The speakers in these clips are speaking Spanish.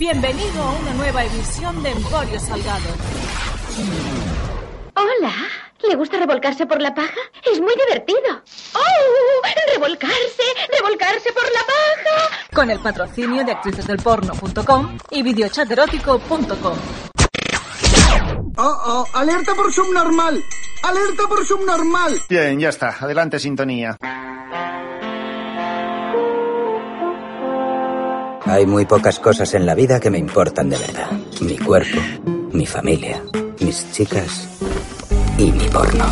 Bienvenido a una nueva edición de Emporio Salgado. Hola. ¿Le gusta revolcarse por la paja? Es muy divertido. ¡Oh! ¡Revolcarse! ¡Revolcarse por la paja! Con el patrocinio de actricesdelporno.com y videochaterótico.com. ¡Oh, oh! ¡Alerta por subnormal! ¡Alerta por subnormal! Bien, ya está. Adelante, sintonía. Hay muy pocas cosas en la vida que me importan de verdad. Mi cuerpo, mi familia, mis chicas y mi porno.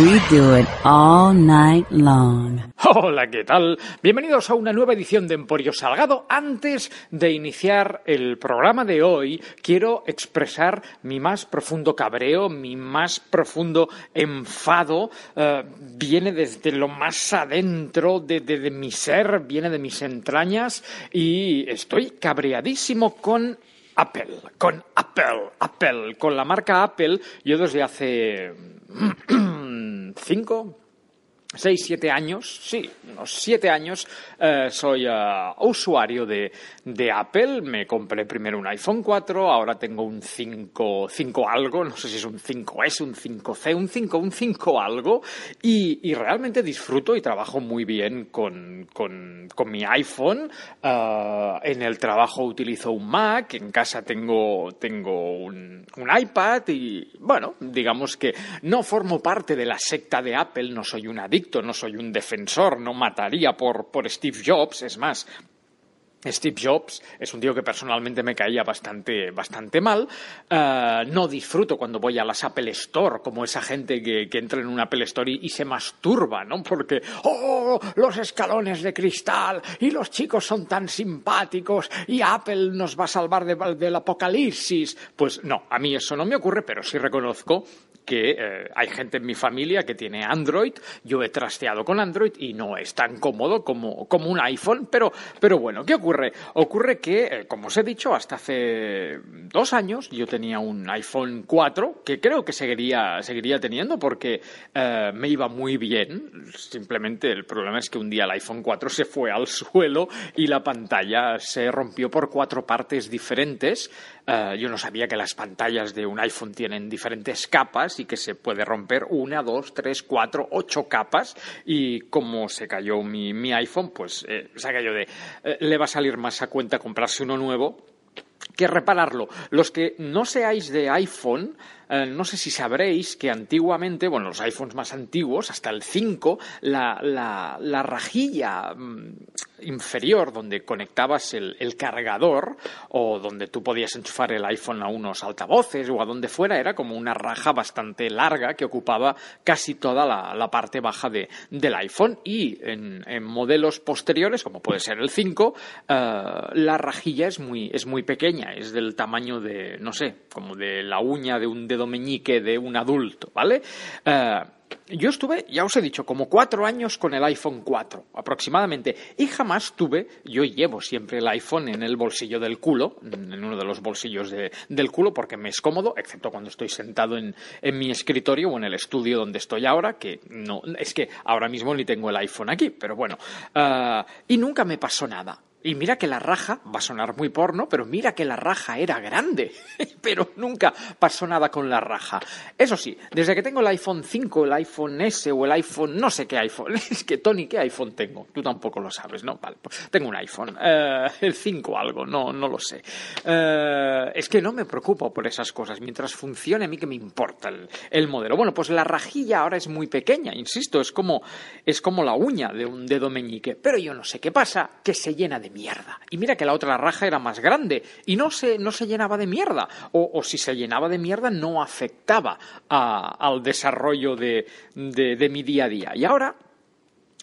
We do it all night long. Hola, ¿qué tal? Bienvenidos a una nueva edición de Emporio Salgado. Antes de iniciar el programa de hoy, quiero expresar mi más profundo cabreo, mi más profundo enfado. eh, viene desde lo más adentro de, de- de mi ser, viene de mis entrañas y estoy cabreadísimo con Apple, con Apple, Apple, con la marca Apple. Yo desde hace cinco, seis, siete años, sí, unos siete años, eh, soy eh, usuario de, de Apple. Me compré primero un iPhone 4, ahora tengo un 5, 5 algo, no sé si es un 5S, un 5C, un 5, un 5 algo, y, y realmente disfruto y trabajo muy bien con, con, con mi iPhone. Eh, en el trabajo utilizo un Mac, en casa tengo, tengo un, un iPad y, bueno, digamos que no formo parte de la secta de Apple, no soy un adicto, no soy un defensor, no mataría por, por Steve Jobs, es más, Steve Jobs es un tío que personalmente me caía bastante, bastante mal. Eh, no disfruto cuando voy a las Apple Store, como esa gente que, que entra en una Apple Store y, se masturba, ¿no? Porque, ¡oh! Los escalones de cristal y los chicos son tan simpáticos y Apple nos va a salvar de- del apocalipsis. Pues no, a mí eso no me ocurre, pero sí reconozco que eh, hay gente en mi familia que tiene Android, yo he trasteado con Android y no es tan cómodo como, como un iPhone, pero, pero bueno, ¿qué ocurre? Ocurre que, eh, como os he dicho, hasta hace dos años yo tenía un iPhone 4 que creo que seguiría, seguiría teniendo porque eh, me iba muy bien, simplemente el problema es que un día el iPhone 4 se fue al suelo y la pantalla se rompió por cuatro partes diferentes. Yo no sabía que las pantallas de un iPhone tienen diferentes capas y que se puede romper una, dos, tres, cuatro, ocho capas. Y como se cayó mi, iPhone, pues eh, se cayó de. eh, le va a salir más a cuenta comprarse uno nuevo que repararlo. Los que no seáis de iPhone, eh, no sé si sabréis que antiguamente, bueno, los iPhones más antiguos, hasta el 5, la, la- la rajilla mm, inferior donde conectabas el, el cargador o donde tú podías enchufar el iPhone a unos altavoces o a donde fuera, era como una raja bastante larga que ocupaba casi toda la, la parte baja de- del iPhone y en, modelos posteriores, como puede ser el 5, eh, la rajilla es muy, es muy pequeña, es del tamaño de, no sé, como de la uña de un dedo meñique de un adulto, ¿vale? Eh, yo estuve, ya os he dicho, como cuatro años con el iPhone 4 aproximadamente y jamás tuve, yo llevo siempre el iPhone en el bolsillo del culo, en uno de los bolsillos de- del culo porque me es cómodo, excepto cuando estoy sentado en, en mi escritorio o en el estudio donde estoy ahora, que no, es que ahora mismo ni tengo el iPhone aquí, pero bueno, ah, y nunca me pasó nada. Y mira que la raja, va a sonar muy porno, pero mira que la raja era grande. pero nunca pasó nada con la raja. Eso sí, desde que tengo el iPhone 5, el iPhone S o el iPhone, no sé qué iPhone. Es que, Tony, ¿qué iPhone tengo? Tú tampoco lo sabes, ¿no? Vale, pues tengo un iPhone. Eh, el 5 algo, no, no lo sé. Eh, es que no me preocupo por esas cosas. Mientras funcione, a mí que me importa el, el modelo. Bueno, pues la rajilla ahora es muy pequeña, insisto, es como, es como la uña de un dedo meñique. Pero yo no sé qué pasa, que se llena de mierda. Y mira que la otra raja era más grande y no se, no se llenaba de mierda. O, si se llenaba de mierda no afectaba a- al desarrollo de, de- mi día a día. Y ahora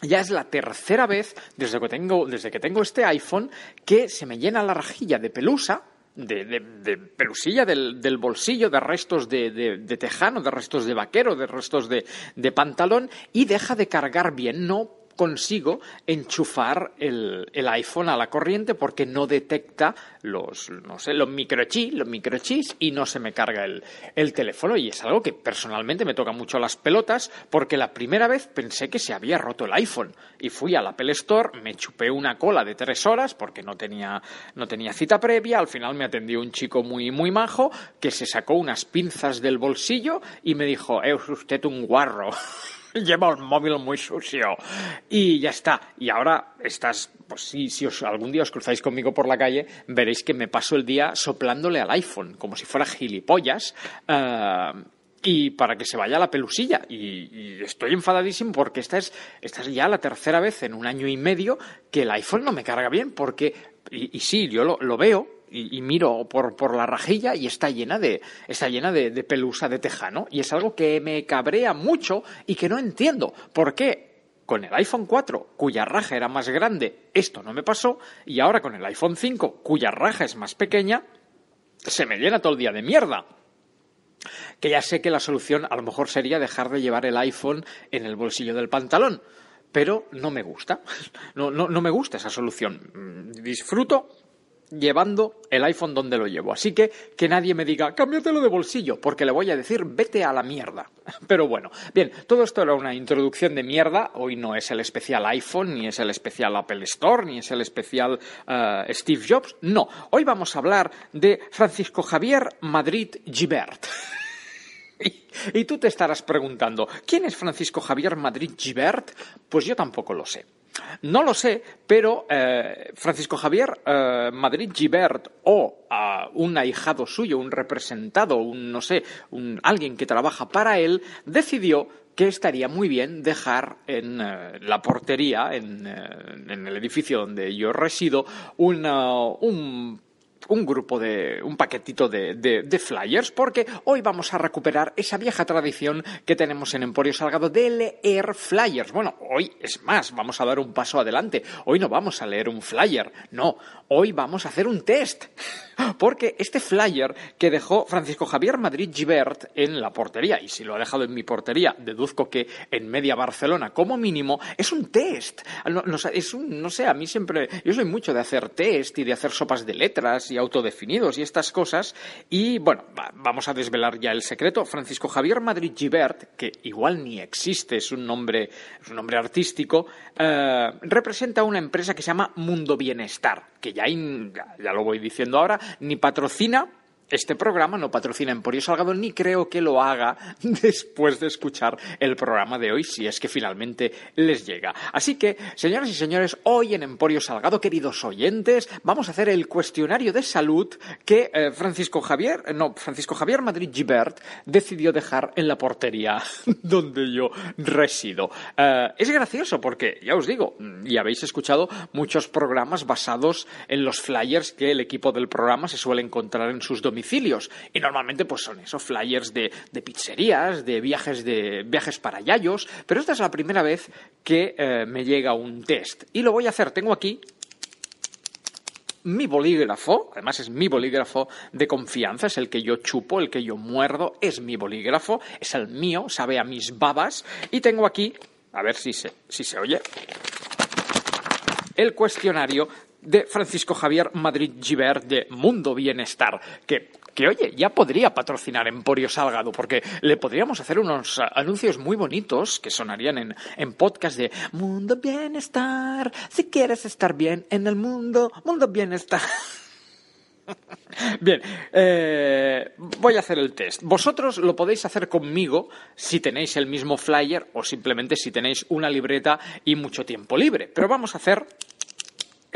ya es la tercera vez desde que tengo, desde que tengo este iPhone que se me llena la rajilla de pelusa. De, de- pelusilla del, bolsillo, de restos de, de- tejano, de restos de vaquero, de restos de pantalón y deja de cargar bien. No consigo enchufar el, el iPhone a la corriente porque no detecta los, no sé, los microchips, los microchips y no se me carga el, el teléfono. Y es algo que personalmente me toca mucho las pelotas porque la primera vez pensé que se había roto el iPhone y fui al Apple Store, me chupé una cola de tres horas porque no tenía, no tenía cita previa. Al final me atendió un chico muy, muy majo que se sacó unas pinzas del bolsillo y me dijo, es usted un guarro. Lleva un móvil muy sucio. Y ya está. Y ahora estás, pues sí, si os, algún día os cruzáis conmigo por la calle, veréis que me paso el día soplándole al iPhone, como si fuera gilipollas. eh, y para que se vaya la pelusilla. Y, y estoy enfadadísimo porque esta es, esta es ya la tercera vez en un año y medio que el iPhone no me carga bien porque, y, y sí, yo lo, lo veo, y, miro por, por la rajilla y está llena de está llena de, de pelusa de tejano y es algo que me cabrea mucho y que no entiendo. Por qué con el iPhone 4 cuya raja era más grande esto no me pasó y ahora con el iPhone 5 cuya raja es más pequeña se me llena todo el día de mierda. Que ya sé que la solución a lo mejor sería dejar de llevar el iPhone en el bolsillo del pantalón pero no me gusta. No, no, no me gusta esa solución. Mm, disfruto llevando el iPhone donde lo llevo. Así que que nadie me diga, cámbiatelo de bolsillo, porque le voy a decir, vete a la mierda. Pero bueno, bien, todo esto era una introducción de mierda. Hoy no es el especial iPhone, ni es el especial Apple Store, ni es el especial eh, Steve Jobs. No, hoy vamos a hablar de Francisco Javier Madrid Gibert. Y, tú te estarás preguntando, ¿quién es Francisco Javier Madrid Gibert? Pues yo tampoco lo sé. No lo sé, pero eh, Francisco Javier eh, Madrid Gibert o ah, un ahijado suyo, un representado, un no sé, un, alguien que trabaja para él, decidió que estaría muy bien dejar en eh, la portería, en, en el edificio donde yo resido, una- un un grupo de, un paquetito de, flyers, porque hoy vamos a recuperar esa vieja tradición que tenemos en Emporio Salgado de leer flyers. Bueno, hoy es más, vamos a dar un paso adelante. Hoy no vamos a leer un flyer, no, hoy vamos a hacer un test. Porque este flyer que dejó Francisco Javier Madrid Gibert en la portería, y si lo ha dejado en mi portería, deduzco que en media Barcelona como mínimo, es un test. No, sé, a mí siempre, yo soy mucho de hacer test y de hacer sopas de letras autodefinidos y estas cosas. Y bueno, va- vamos a desvelar ya el secreto. Francisco Javier Madrid Gibert, que igual ni existe, es un nombre, es un nombre artístico, eh, representa una empresa que se llama Mundo Bienestar, que ya, ya lo voy diciendo ahora, ni patrocina este programa no patrocina Emporio Salgado ni creo que lo haga después de escuchar el programa de hoy, si es que finalmente les llega. Así que, señoras y señores, hoy en Emporio Salgado, queridos oyentes, vamos a hacer el cuestionario de salud que eh, Francisco Javier, eh, no, Francisco Javier Madrid Gibert decidió dejar en la portería donde yo resido. Eh, es gracioso porque, ya os digo, y habéis escuchado muchos programas basados en los flyers que el equipo del programa se suele encontrar en sus domicilios. Y normalmente pues son esos flyers de, de pizzerías, de viajes, de viajes para yayos, pero esta es la primera vez que eh, me llega un test. Y lo voy a hacer. Tengo aquí mi bolígrafo, además es mi bolígrafo de confianza, es el que yo chupo, el que yo muerdo, es mi bolígrafo, es el mío, sabe a mis babas, y tengo aquí, a ver si se, si se oye, el cuestionario de Francisco Javier Madrid Gibert de Mundo Bienestar, que, que oye, ya podría patrocinar Emporio Salgado, porque le podríamos hacer unos anuncios muy bonitos que sonarían en, en podcast de Mundo Bienestar, si quieres estar bien en el mundo, Mundo Bienestar. Bien, eh, voy a hacer el test. Vosotros lo podéis hacer conmigo si tenéis el mismo flyer o simplemente si tenéis una libreta y mucho tiempo libre. Pero vamos a hacer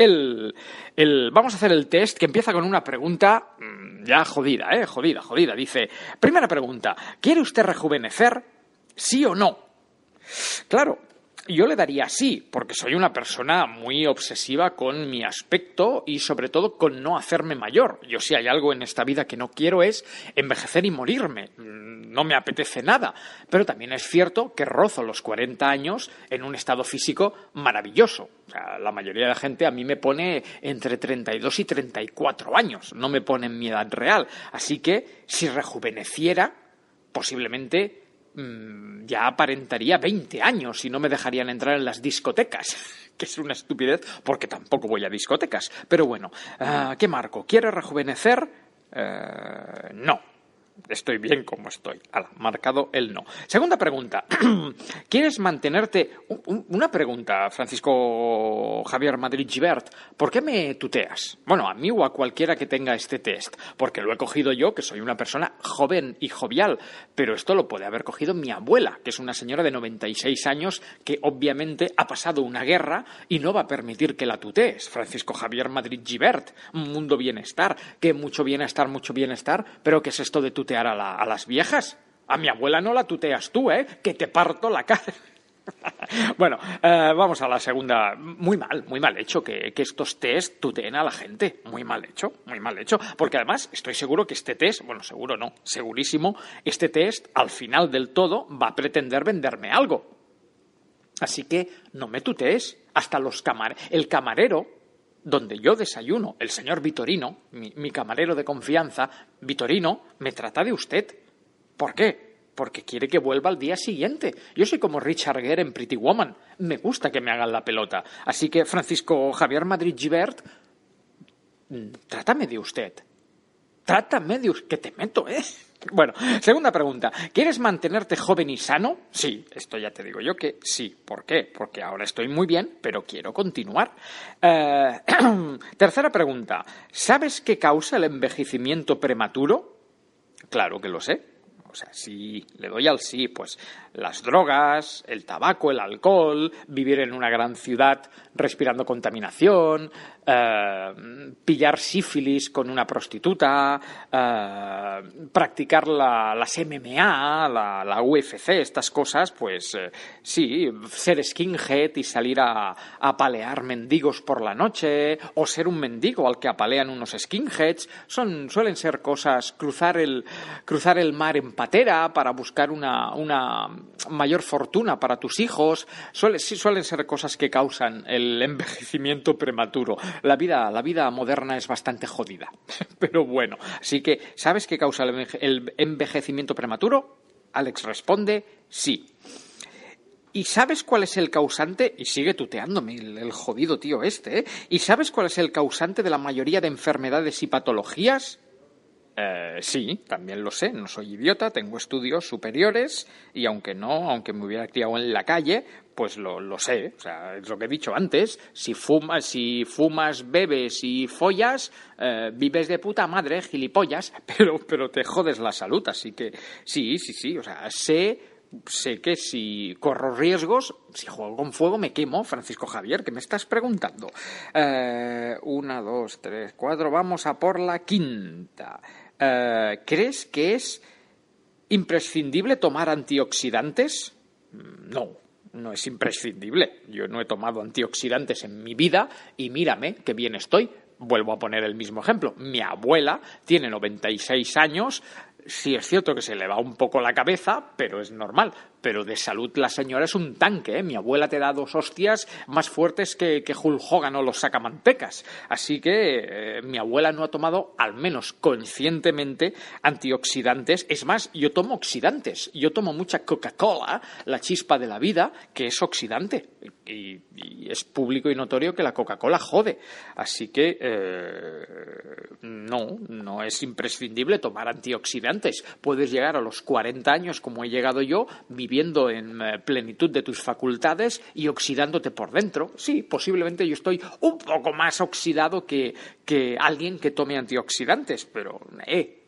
el, el- vamos a hacer el test que empieza con una pregunta mm, ya jodida, ¿eh? Jodida, jodida. Dice, primera pregunta, ¿quiere usted rejuvenecer? ¿Sí o no? Claro, yo le daría sí, porque soy una persona muy obsesiva con mi aspecto y sobre todo con no hacerme mayor. Yo si hay algo en esta vida que no quiero es envejecer y morirme. Mm, no me apetece nada. Pero también es cierto que rozo los 40 años en un estado físico maravilloso. la mayoría de la gente a mí me pone entre 32 y 34 años, no me pone en mi edad real. Así que si rejuveneciera, posiblemente Mm, ya aparentaría 20 años y no me dejarían entrar en las discotecas, que es una estupidez porque tampoco voy a discotecas. Pero bueno, ah, ¿qué marco? ¿Quiere rejuvenecer? Eh, no estoy bien como estoy. Hala, marcado el no. Segunda pregunta. ¿Quieres mantenerte? Una pregunta, Francisco Javier Madrid Gibert. ¿Por qué me tuteas? Bueno, a mí o a cualquiera que tenga este test. Porque lo he cogido yo, que soy una persona joven y jovial. Pero esto lo puede haber cogido mi abuela, que es una señora de 96 años que obviamente ha pasado una guerra y no va a permitir que la tutees. Francisco Javier Madrid Gibert. Un mundo bienestar. Que mucho bienestar, mucho bienestar. Pero ¿qué es esto de tutear? A, las viejas. A mi abuela no la tuteas tú, ¿eh? Que te parto la cara. bueno, eh, vamos a la segunda. Muy mal, muy mal hecho que, estos test tuteen a la gente. Muy mal hecho, muy mal hecho. Porque además estoy seguro que este test, bueno, seguro no, segurísimo, este test al final del todo va a pretender venderme algo. Así que no me tutees. Hasta los camar el camarero donde yo desayuno, el señor Vitorino, mi, camarero de confianza, Vitorino, me trata de usted. ¿Por qué? Porque quiere que vuelva al día siguiente. Yo soy como Richard Gere en Pretty Woman. Me gusta que me hagan la pelota. Así que, Francisco Javier Madrid Givert, mm, trátame de usted. Trátame de. Que te meto, ¿eh? Bueno, segunda pregunta. ¿Quieres mantenerte joven y sano? Sí, esto ya te digo yo que sí. ¿Por qué? Porque ahora estoy muy bien, pero quiero continuar. Eh, tercera pregunta. ¿Sabes qué causa el envejecimiento prematuro? Claro que lo sé. O sea, si le doy al sí, pues las drogas, el tabaco, el alcohol, vivir en una gran ciudad respirando contaminación, eh, pillar sífilis con una prostituta, eh, practicar la, las MMA, la, UFC, estas cosas, pues eh, sí, ser skinhead y salir a, apalear mendigos por la noche, o ser un mendigo al que apalean unos skinheads, son, suelen ser cosas, cruzar el, cruzar el mar en patera para buscar una, una mayor fortuna para tus hijos, suele, sí, suelen ser cosas que causan el envejecimiento prematuro la vida, la vida moderna es bastante jodida. Pero bueno, así que, ¿sabes qué causa el envejecimiento prematuro? Alex responde, sí. ¿Y sabes cuál es el causante? Y sigue tuteándome el, jodido tío este, ¿eh? ¿Y sabes cuál es el causante de la mayoría de enfermedades y patologías? Eh, sí, también lo sé, no soy idiota, tengo estudios superiores y aunque no, aunque me hubiera criado en la calle, pues lo, lo sé, o sea, es lo que he dicho antes, si fumas, si fumas, bebes y follas, eh, vives de puta madre, gilipollas, pero, pero te jodes la salud, así que sí, sí, sí, o sea, sé sé que si corro riesgos, si juego con fuego, me quemo, Francisco Javier, que me estás preguntando. Eh, una, dos, tres, cuatro, vamos a por la quinta. Eh, ¿Crees que es imprescindible tomar antioxidantes? Mm, no, no es imprescindible. Yo no he tomado antioxidantes en mi vida y mírame qué bien estoy. Vuelvo a poner el mismo ejemplo. Mi abuela tiene 96 años, sí es cierto que se le va un poco la cabeza, pero es normal pero de salud la señora es un tanque. ¿eh? Mi abuela te da dos hostias más fuertes que, que Hulk Hogan o los sacamantecas. Así que eh, mi abuela no ha tomado, al menos conscientemente, antioxidantes. Es más, yo tomo oxidantes. Yo tomo mucha Coca-Cola, la chispa de la vida, que es oxidante. Y, es público y notorio que la Coca-Cola jode. Así que eh, no, no es imprescindible tomar antioxidantes. Puedes llegar a los 40 años, como he llegado yo, viviendo en eh, plenitud de tus facultades y oxidándote por dentro. Sí, posiblemente yo estoy un poco más oxidado que, que alguien que tome antioxidantes, pero, eh,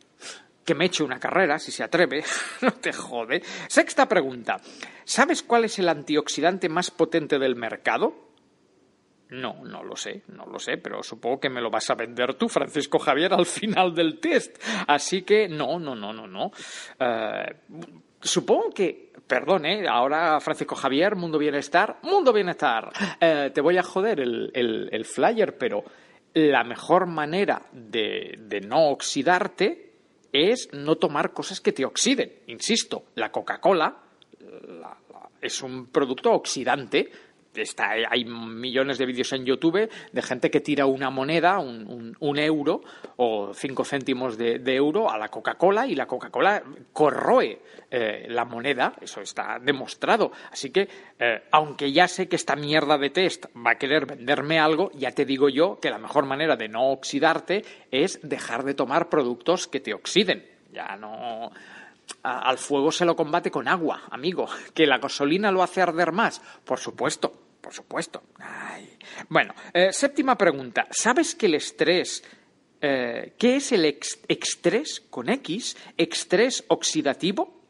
que me eche una carrera, si se atreve, no te jode. Sexta pregunta. ¿Sabes cuál es el antioxidante más potente del mercado? No, no lo sé, no lo sé, pero supongo que me lo vas a vender tú, Francisco Javier, al final del test. Así que no, no, no, no, no. Eh, supongo que, perdón, ¿eh? ahora Francisco Javier, Mundo Bienestar, Mundo Bienestar, eh, te voy a joder el, el, el flyer, pero la mejor manera de, de no oxidarte es no tomar cosas que te oxiden. Insisto, la Coca-Cola la- la- es un producto oxidante. Está, hay millones de vídeos en YouTube de gente que tira una moneda, un, un- un euro o cinco céntimos de, euro a la Coca-Cola y la Coca-Cola corroe eh, la moneda, eso está demostrado. Así que, eh, aunque ya sé que esta mierda de test va a querer venderme algo, ya te digo yo que la mejor manera de no oxidarte es dejar de tomar productos que te oxiden. Ya no. Al fuego se lo combate con agua, amigo. ¿Que la gasolina lo hace arder más? Por supuesto, por supuesto. Bueno, eh, séptima pregunta. ¿Sabes que el estrés... eh, ¿Qué es el ex- estrés con X? ¿Estrés oxidativo?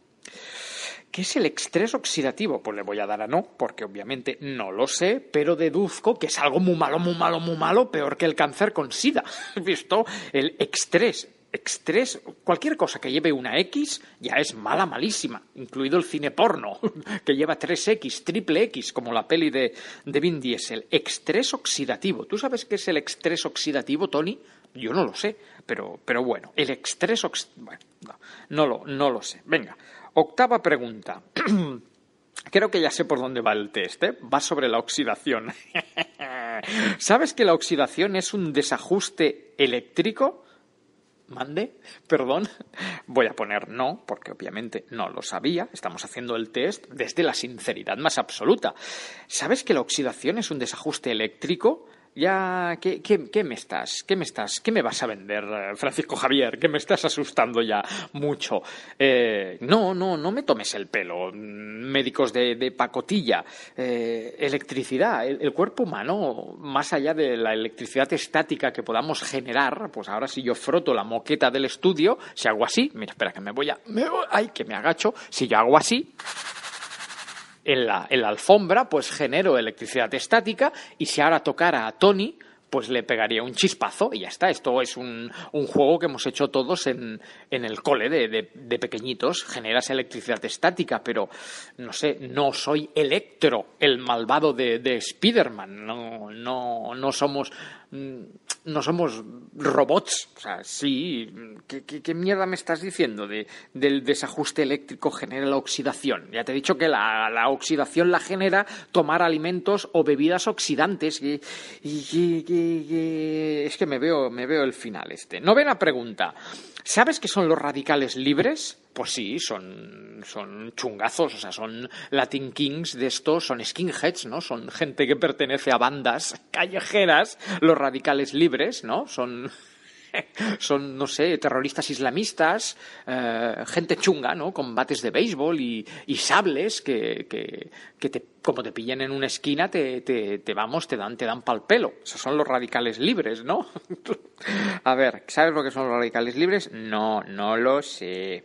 ¿Qué es el estrés oxidativo? Pues le voy a dar a no, porque obviamente no lo sé, pero deduzco que es algo muy malo, muy malo, muy malo, peor que el cáncer con SIDA. ¿Visto? El estrés. Estrés, cualquier cosa que lleve una X ya es mala, malísima, incluido el cine porno, que lleva 3X, triple X, como la peli de, de Vin Diesel. Estrés oxidativo. ¿Tú sabes qué es el estrés oxidativo, Tony? Yo no lo sé, pero, pero bueno, el estrés oxidativo. Bueno, no, no lo, no lo sé. Venga, octava pregunta. Creo que ya sé por dónde va el test, ¿eh? Va sobre la oxidación. ¿Sabes que la oxidación es un desajuste eléctrico? Mande, perdón. Voy a poner no, porque obviamente no lo sabía. Estamos haciendo el test desde la sinceridad más absoluta. ¿Sabes que la oxidación es un desajuste eléctrico? Ya, ¿qué, qué, qué me estás? ¿Qué me estás? ¿Qué me vas a vender, eh, Francisco Javier? Que me estás asustando ya mucho. Eh, no, no, no me tomes el pelo. Mm, Médicos de, de pacotilla. Eh, electricidad. El, el cuerpo humano, más allá de la electricidad estática que podamos generar, pues ahora si yo froto la moqueta del estudio, si hago así, mira, espera que me voy a... Me voy- ay, que me agacho. Si yo hago así, en la, en la alfombra, pues genero electricidad estática y si ahora tocara a Tony, pues le pegaría un chispazo y ya está. Esto es un, un juego que hemos hecho todos en, en el cole de, de- de pequeñitos. Generas electricidad estática, pero no sé, no soy Electro, el malvado de, de Spider-Man. No, no, no somos. Mm, No somos robots. O sea, sí. ¿Qué, mierda me estás diciendo? De, del desajuste eléctrico genera la oxidación. Ya te he dicho que la, oxidación la genera tomar alimentos o bebidas oxidantes. Es que me veo, me veo el final este. Novena pregunta. ¿Sabes qué son los radicales libres? Pues sí, son, son chungazos, o sea, son Latin Kings de estos, son skinheads, ¿no? Son gente que pertenece a bandas callejeras, los radicales libres, ¿no? Son son, no sé, terroristas islamistas, eh, gente chunga, ¿no? Con bates de béisbol y, y sables que, que, que te, como te pillen en una esquina, te, te, te vamos, te dan, te dan pal pelo. Esos son los radicales libres, ¿no? A ver, ¿sabes lo que son los radicales libres? No, no lo sé.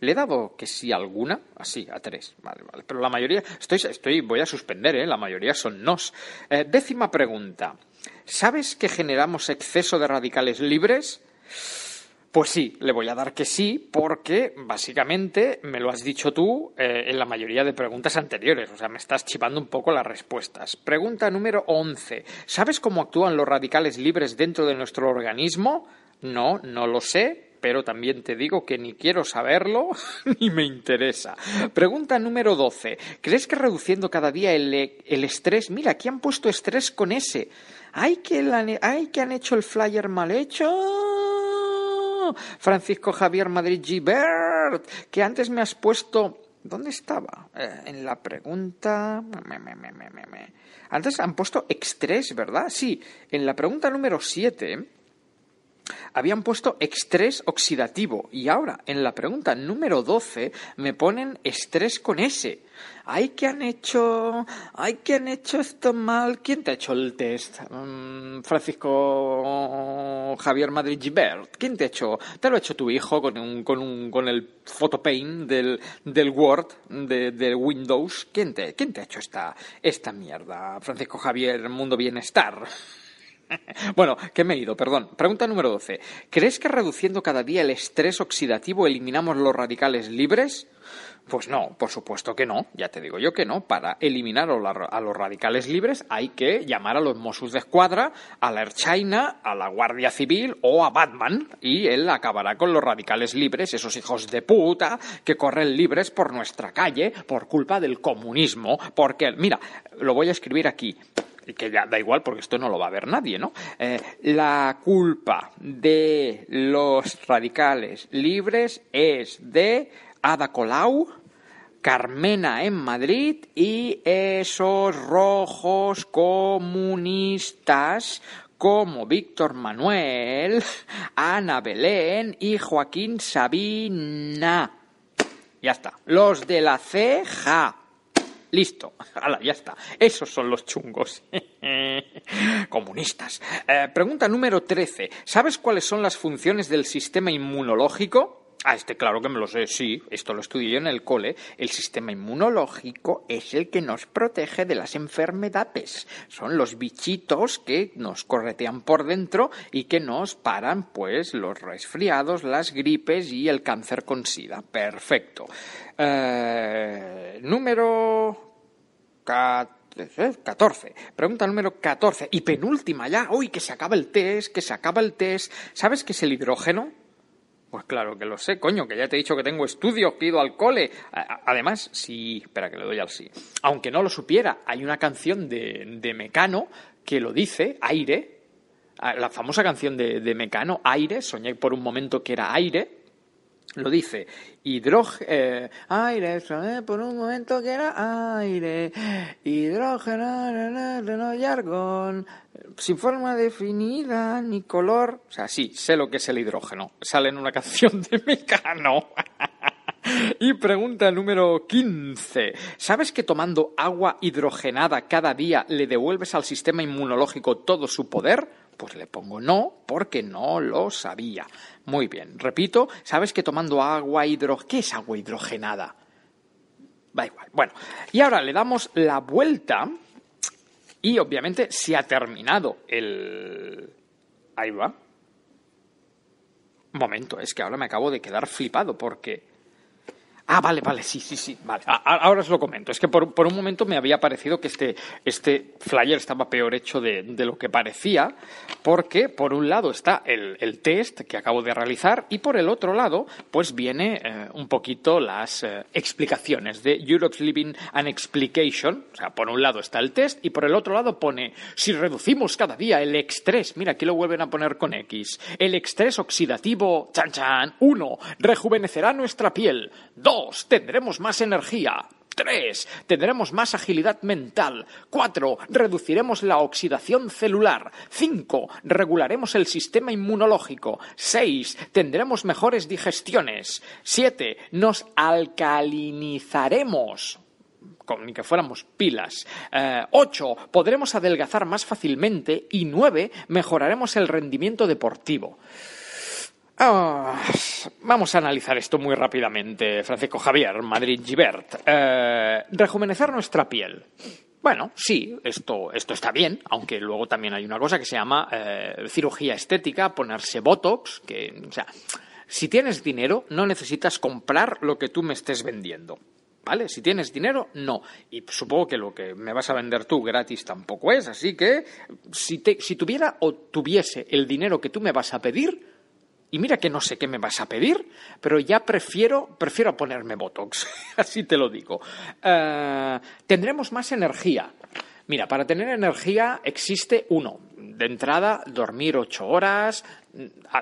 Le he dado que sí alguna, así, a tres, vale, vale. Pero la mayoría, estoy, estoy, voy a suspender, ¿eh? La mayoría son nos. Eh, décima pregunta. ¿Sabes que generamos exceso de radicales libres? Pues sí, le voy a dar que sí, porque básicamente me lo has dicho tú eh, en la mayoría de preguntas anteriores. O sea, me estás chivando un poco las respuestas. Pregunta número 11. ¿Sabes cómo actúan los radicales libres dentro de nuestro organismo? No, no lo sé, pero también te digo que ni quiero saberlo ni me interesa. Pregunta número 12. ¿Crees que reduciendo cada día el, el estrés... Mira, aquí han puesto estrés con S. ¡Ay, que, la, ay, que han hecho el flyer mal hecho! Francisco Javier Madrid Gibert, que antes me has puesto... ¿Dónde estaba? Eh, en la pregunta... Me, me, me. Antes han puesto estrés, ¿verdad? Sí, en la pregunta número 7 habían puesto estrés oxidativo y ahora en la pregunta número 12 me ponen estrés con S. Ay, que han hecho, ay, que han hecho esto mal. ¿Quién te ha hecho el test? Mm, Francisco Javier Madrid Gibert. ¿Quién te ha hecho? ¿Te lo ha hecho tu hijo con un, con un, con el photopaint del, del Word, de, de Windows? ¿Quién te, quién te ha hecho esta, esta mierda? Francisco Javier Mundo Bienestar. Bueno, que me he ido, perdón. Pregunta número 12. ¿Crees que reduciendo cada día el estrés oxidativo eliminamos los radicales libres? Pues no, por supuesto que no, ya te digo yo que no. Para eliminar a los radicales libres hay que llamar a los Mossos de Escuadra, a la Erchaina, a la Guardia Civil o a Batman y él acabará con los radicales libres, esos hijos de puta que corren libres por nuestra calle por culpa del comunismo. Porque, mira, lo voy a escribir aquí que ya da igual porque esto no lo va a ver nadie, ¿no? Eh, la culpa de los radicales libres es de Ada Colau, Carmena en Madrid y esos rojos comunistas como Víctor Manuel, Ana Belén y Joaquín Sabina. Ya está. Los de la ceja. Listo. Hala, ya está. Esos son los chungos. Comunistas. Eh, pregunta número 13. ¿Sabes cuáles son las funciones del sistema inmunológico? Ah, este claro que me lo sé, sí, esto lo estudié yo en el cole. El sistema inmunológico es el que nos protege de las enfermedades. Son los bichitos que nos corretean por dentro y que nos paran, pues, los resfriados, las gripes y el cáncer con sida. Perfecto. Eh, número 14. Pregunta número 14. Y penúltima ya. Uy, que se acaba el test, que se acaba el test. ¿Sabes qué es el hidrógeno? Pues claro que lo sé, coño, que ya te he dicho que tengo estudios, que he ido al cole. Además, sí, espera que le doy al sí. Aunque no lo supiera, hay una canción de, de Mecano que lo dice, Aire, la famosa canción de, de Mecano, Aire, soñé por un momento que era aire, lo dice, hidrógeno, eh, aire, por un momento que era aire, hidrógeno, y argón, sin forma definida ni color. O sea, sí, sé lo que es el hidrógeno. Sale en una canción de Mecano. Y pregunta número 15. ¿Sabes que tomando agua hidrogenada cada día le devuelves al sistema inmunológico todo su poder? Pues le pongo no, porque no lo sabía. Muy bien, repito, ¿sabes que tomando agua hidrogenada... ¿Qué es agua hidrogenada? Va igual. Bueno, y ahora le damos la vuelta y obviamente se ha terminado el... Ahí va. Momento, es que ahora me acabo de quedar flipado porque Ah, vale, vale, sí, sí, sí, vale. ahora os lo comento. Es que por, un momento me había parecido que este, este flyer estaba peor hecho de, lo que parecía, porque por un lado está el, test que acabo de realizar y por el otro lado, pues viene eh, un poquito las eh, explicaciones de Europe's Living and Explication. O sea, por un lado está el test y por el otro lado pone, si reducimos cada día el estrés, mira, aquí lo vuelven a poner con X, el estrés oxidativo, chan chan, uno, rejuvenecerá nuestra piel, dos, tendremos más energía. 3. Tendremos más agilidad mental. 4. Reduciremos la oxidación celular. 5. Regularemos el sistema inmunológico. 6. Tendremos mejores digestiones. 7. Nos alcalinizaremos ni que fuéramos pilas. 8. Eh, podremos adelgazar más fácilmente. Y 9. Mejoraremos el rendimiento deportivo. Ah, vamos a analizar esto muy rápidamente, Francisco Javier, Madrid Gibert. Eh, rejuvenecer nuestra piel. Bueno, sí, esto, esto está bien, aunque luego también hay una cosa que se llama eh, cirugía estética, ponerse Botox, que, o sea, si tienes dinero, no necesitas comprar lo que tú me estés vendiendo. ¿Vale? Si tienes dinero, no. Y supongo que lo que me vas a vender tú gratis tampoco es. Así que, si, te, si tuviera o tuviese el dinero que tú me vas a pedir, y mira que no sé qué me vas a pedir, pero ya prefiero, prefiero ponerme Botox, así te lo digo. Eh, tendremos más energía. Mira, para tener energía existe uno. De entrada, dormir ocho horas,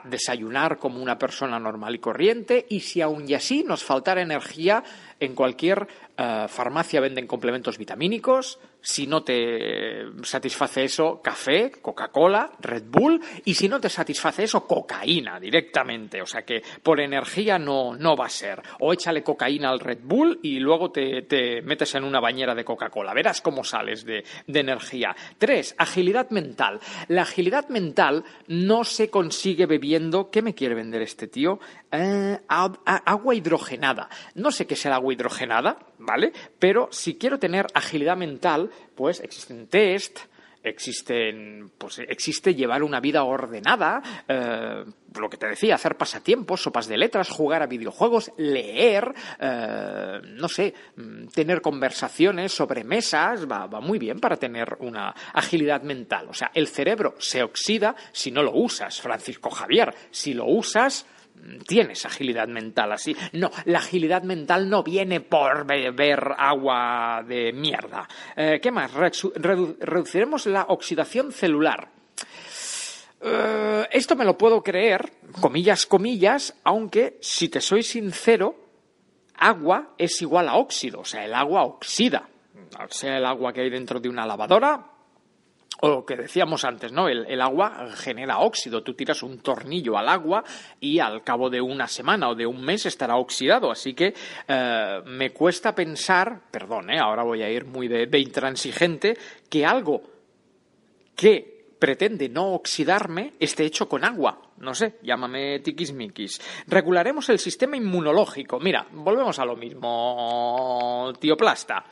desayunar como una persona normal y corriente, y si aún y así nos faltara energía, en cualquier eh, farmacia venden complementos vitamínicos, si no te satisface eso, café, Coca-Cola, Red Bull, y si no te satisface eso, cocaína directamente. O sea que por energía no, no va a ser. O échale cocaína al Red Bull y luego te, te metes en una bañera de Coca-Cola. Verás cómo sales de, de energía. Tres, agilidad mental. La agilidad mental no se consigue bebiendo. ¿Qué me quiere vender este tío? Eh, agua hidrogenada. No sé qué será agua hidrogenada, ¿vale? Pero si quiero tener agilidad mental, pues existen test, existen, pues existe llevar una vida ordenada, eh, lo que te decía, hacer pasatiempos, sopas de letras, jugar a videojuegos, leer, eh, no sé, mm, tener conversaciones sobre mesas, va, va muy bien para tener una agilidad mental. O sea, el cerebro se oxida si no lo usas, Francisco Javier. Si lo usas, tienes agilidad mental así. No, la agilidad mental no viene por beber agua de mierda. Eh, ¿Qué más? reduciremos la oxidación celular. Eh, esto me lo puedo creer, comillas, comillas, aunque, si te soy sincero, agua es igual a óxido, o sea, el agua oxida. Sea el agua que hay dentro de una lavadora, o lo que decíamos antes, ¿no? El, agua genera óxido. Tú tiras un tornillo al agua y al cabo de una semana o de un mes estará oxidado. Así que eh, me cuesta pensar, perdón, ¿eh? ahora voy a ir muy de, intransigente, que algo que pretende no oxidarme esté hecho con agua. No sé, llámame tiquismiquis. Regularemos el sistema inmunológico. Mira, volvemos a lo mismo, tío plasta.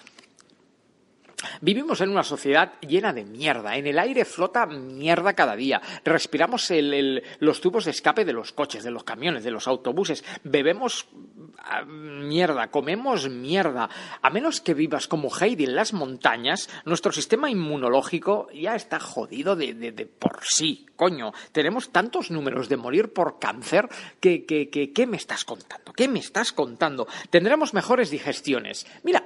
Vivimos en una sociedad llena de mierda. En el aire flota mierda cada día. Respiramos los tubos de escape de los coches, de los camiones, de los autobuses. Bebemos ah, mierda, comemos mierda. A menos que vivas como Heidi en las montañas, nuestro sistema inmunológico ya está jodido de, por sí. Coño, tenemos tantos números de morir por cáncer que, que, que ¿qué me estás contando? ¿Qué me estás contando? Tendremos mejores digestiones. Mira,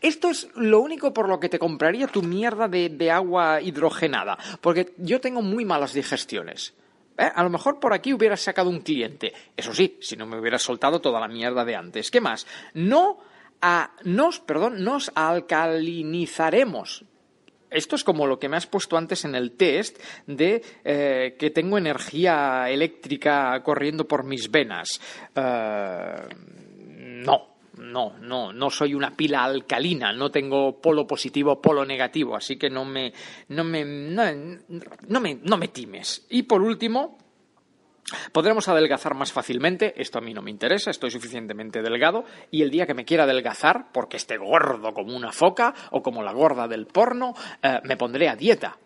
esto es lo único por lo que te compraría tu mierda de, agua hidrogenada, porque yo tengo muy malas digestiones. ¿Eh? A lo mejor por aquí hubieras sacado un cliente. Eso sí, si no me hubieras soltado toda la mierda de antes. ¿Qué más? No a, nos, perdón, nos alcalinizaremos. Esto es como lo que me has puesto antes en el test de eh, que tengo energía eléctrica corriendo por mis venas. Eh, no, no, no, no soy una pila alcalina, no tengo polo positivo, polo negativo, así que no me, no me, no, me, no me times. Y por último, Podremos adelgazar más fácilmente, esto a mí no me interesa, estoy suficientemente delgado y el día que me quiera adelgazar, porque esté gordo como una foca o como la gorda del porno, eh, me pondré a dieta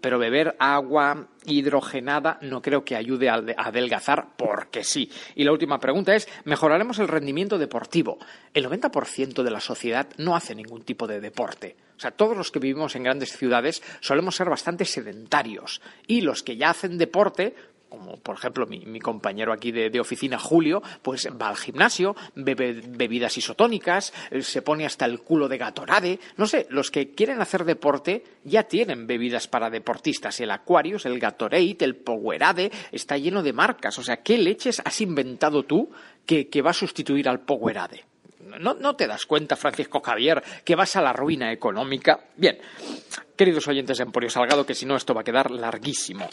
pero beber agua hidrogenada no creo que ayude a adelgazar porque sí. Y la última pregunta es, ¿mejoraremos el rendimiento deportivo? El 90% de la sociedad no hace ningún tipo de deporte. O sea, todos los que vivimos en grandes ciudades solemos ser bastante sedentarios y los que ya hacen deporte como por ejemplo mi, compañero aquí de, oficina, Julio, pues va al gimnasio, bebe bebidas isotónicas, eh, se pone hasta el culo de gatorade. No sé, los que quieren hacer deporte ya tienen bebidas para deportistas. El Aquarius, el Gatorade, el Powerade, está lleno de marcas. O sea, ¿qué leches has inventado tú que, que va a sustituir al Powerade? ¿No, te das cuenta, Francisco Javier, que vas a la ruina económica? Bien, queridos oyentes de Emporio Salgado, que si no esto va a quedar larguísimo.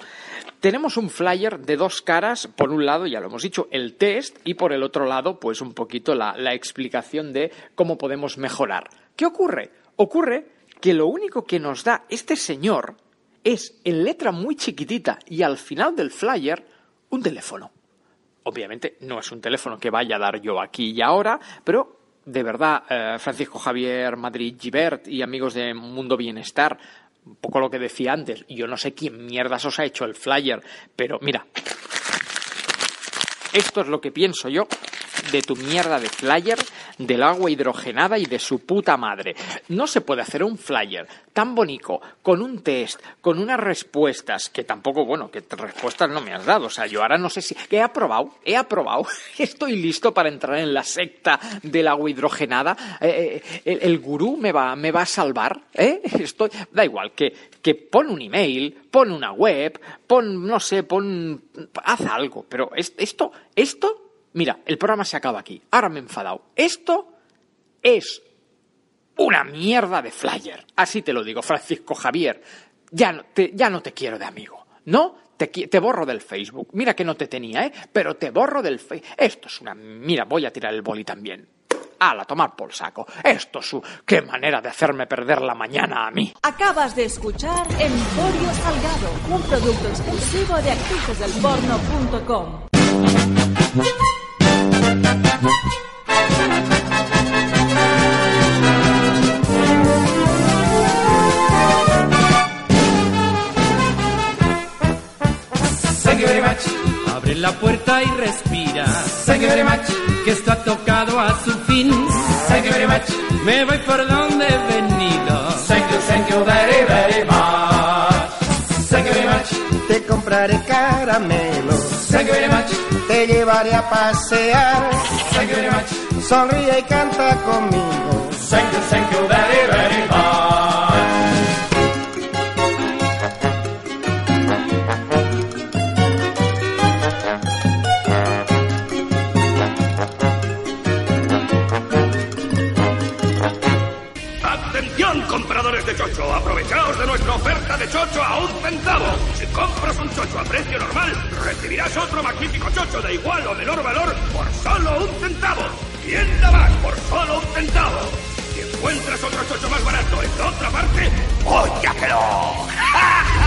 Tenemos un flyer de dos caras, por un lado, ya lo hemos dicho, el test y por el otro lado, pues un poquito la, la explicación de cómo podemos mejorar. ¿Qué ocurre? Ocurre que lo único que nos da este señor es en letra muy chiquitita y al final del flyer un teléfono. Obviamente no es un teléfono que vaya a dar yo aquí y ahora, pero de verdad, eh, Francisco Javier Madrid Gibert y amigos de Mundo Bienestar, un poco lo que decía antes, yo no sé quién mierdas os ha hecho el flyer, pero mira, esto es lo que pienso yo de tu mierda de flyer, del agua hidrogenada y de su puta madre. No se puede hacer un flyer tan bonito, con un test, con unas respuestas, que tampoco, bueno, que respuestas no me has dado. O sea, yo ahora no sé si... He aprobado, he aprobado, estoy listo para entrar en la secta del agua hidrogenada. Eh, eh, el, gurú me va, me va a salvar, ¿eh? Estoy... Da igual, que, que pon un email, pon una web, pon, no sé, pon... Haz algo, pero esto, esto Mira, el programa se acaba aquí. Ahora me he enfadado. Esto es una mierda de flyer. Así te lo digo, Francisco Javier. Ya no te, ya no te quiero de amigo. ¿No? Te, borro del Facebook. Mira que no te tenía, ¿eh? Pero te borro del Facebook. Esto es una... Mira, voy a tirar el boli también. ¡Hala, tomar por saco! Esto es su... ¡Qué manera de hacerme perder la mañana a mí! Acabas de escuchar Emporio Salgado, un producto exclusivo de actricesdelporno.com la puerta y respira. Thank you very much. Que está tocado a su fin. Thank you very much. Me voy por donde he venido. Thank you, thank you very, very much. Thank you very much. Te compraré caramelos. Thank you very much. Te llevaré a pasear. Thank you very much. Sonríe y canta conmigo. Thank you, thank you very, very much. Un centavo. Si compras un chocho a precio normal, recibirás otro magnífico chocho de igual o menor valor por solo un centavo. Tienda más por solo un centavo. Si encuentras otro chocho más barato en otra parte, ¡óyatelo! ¿No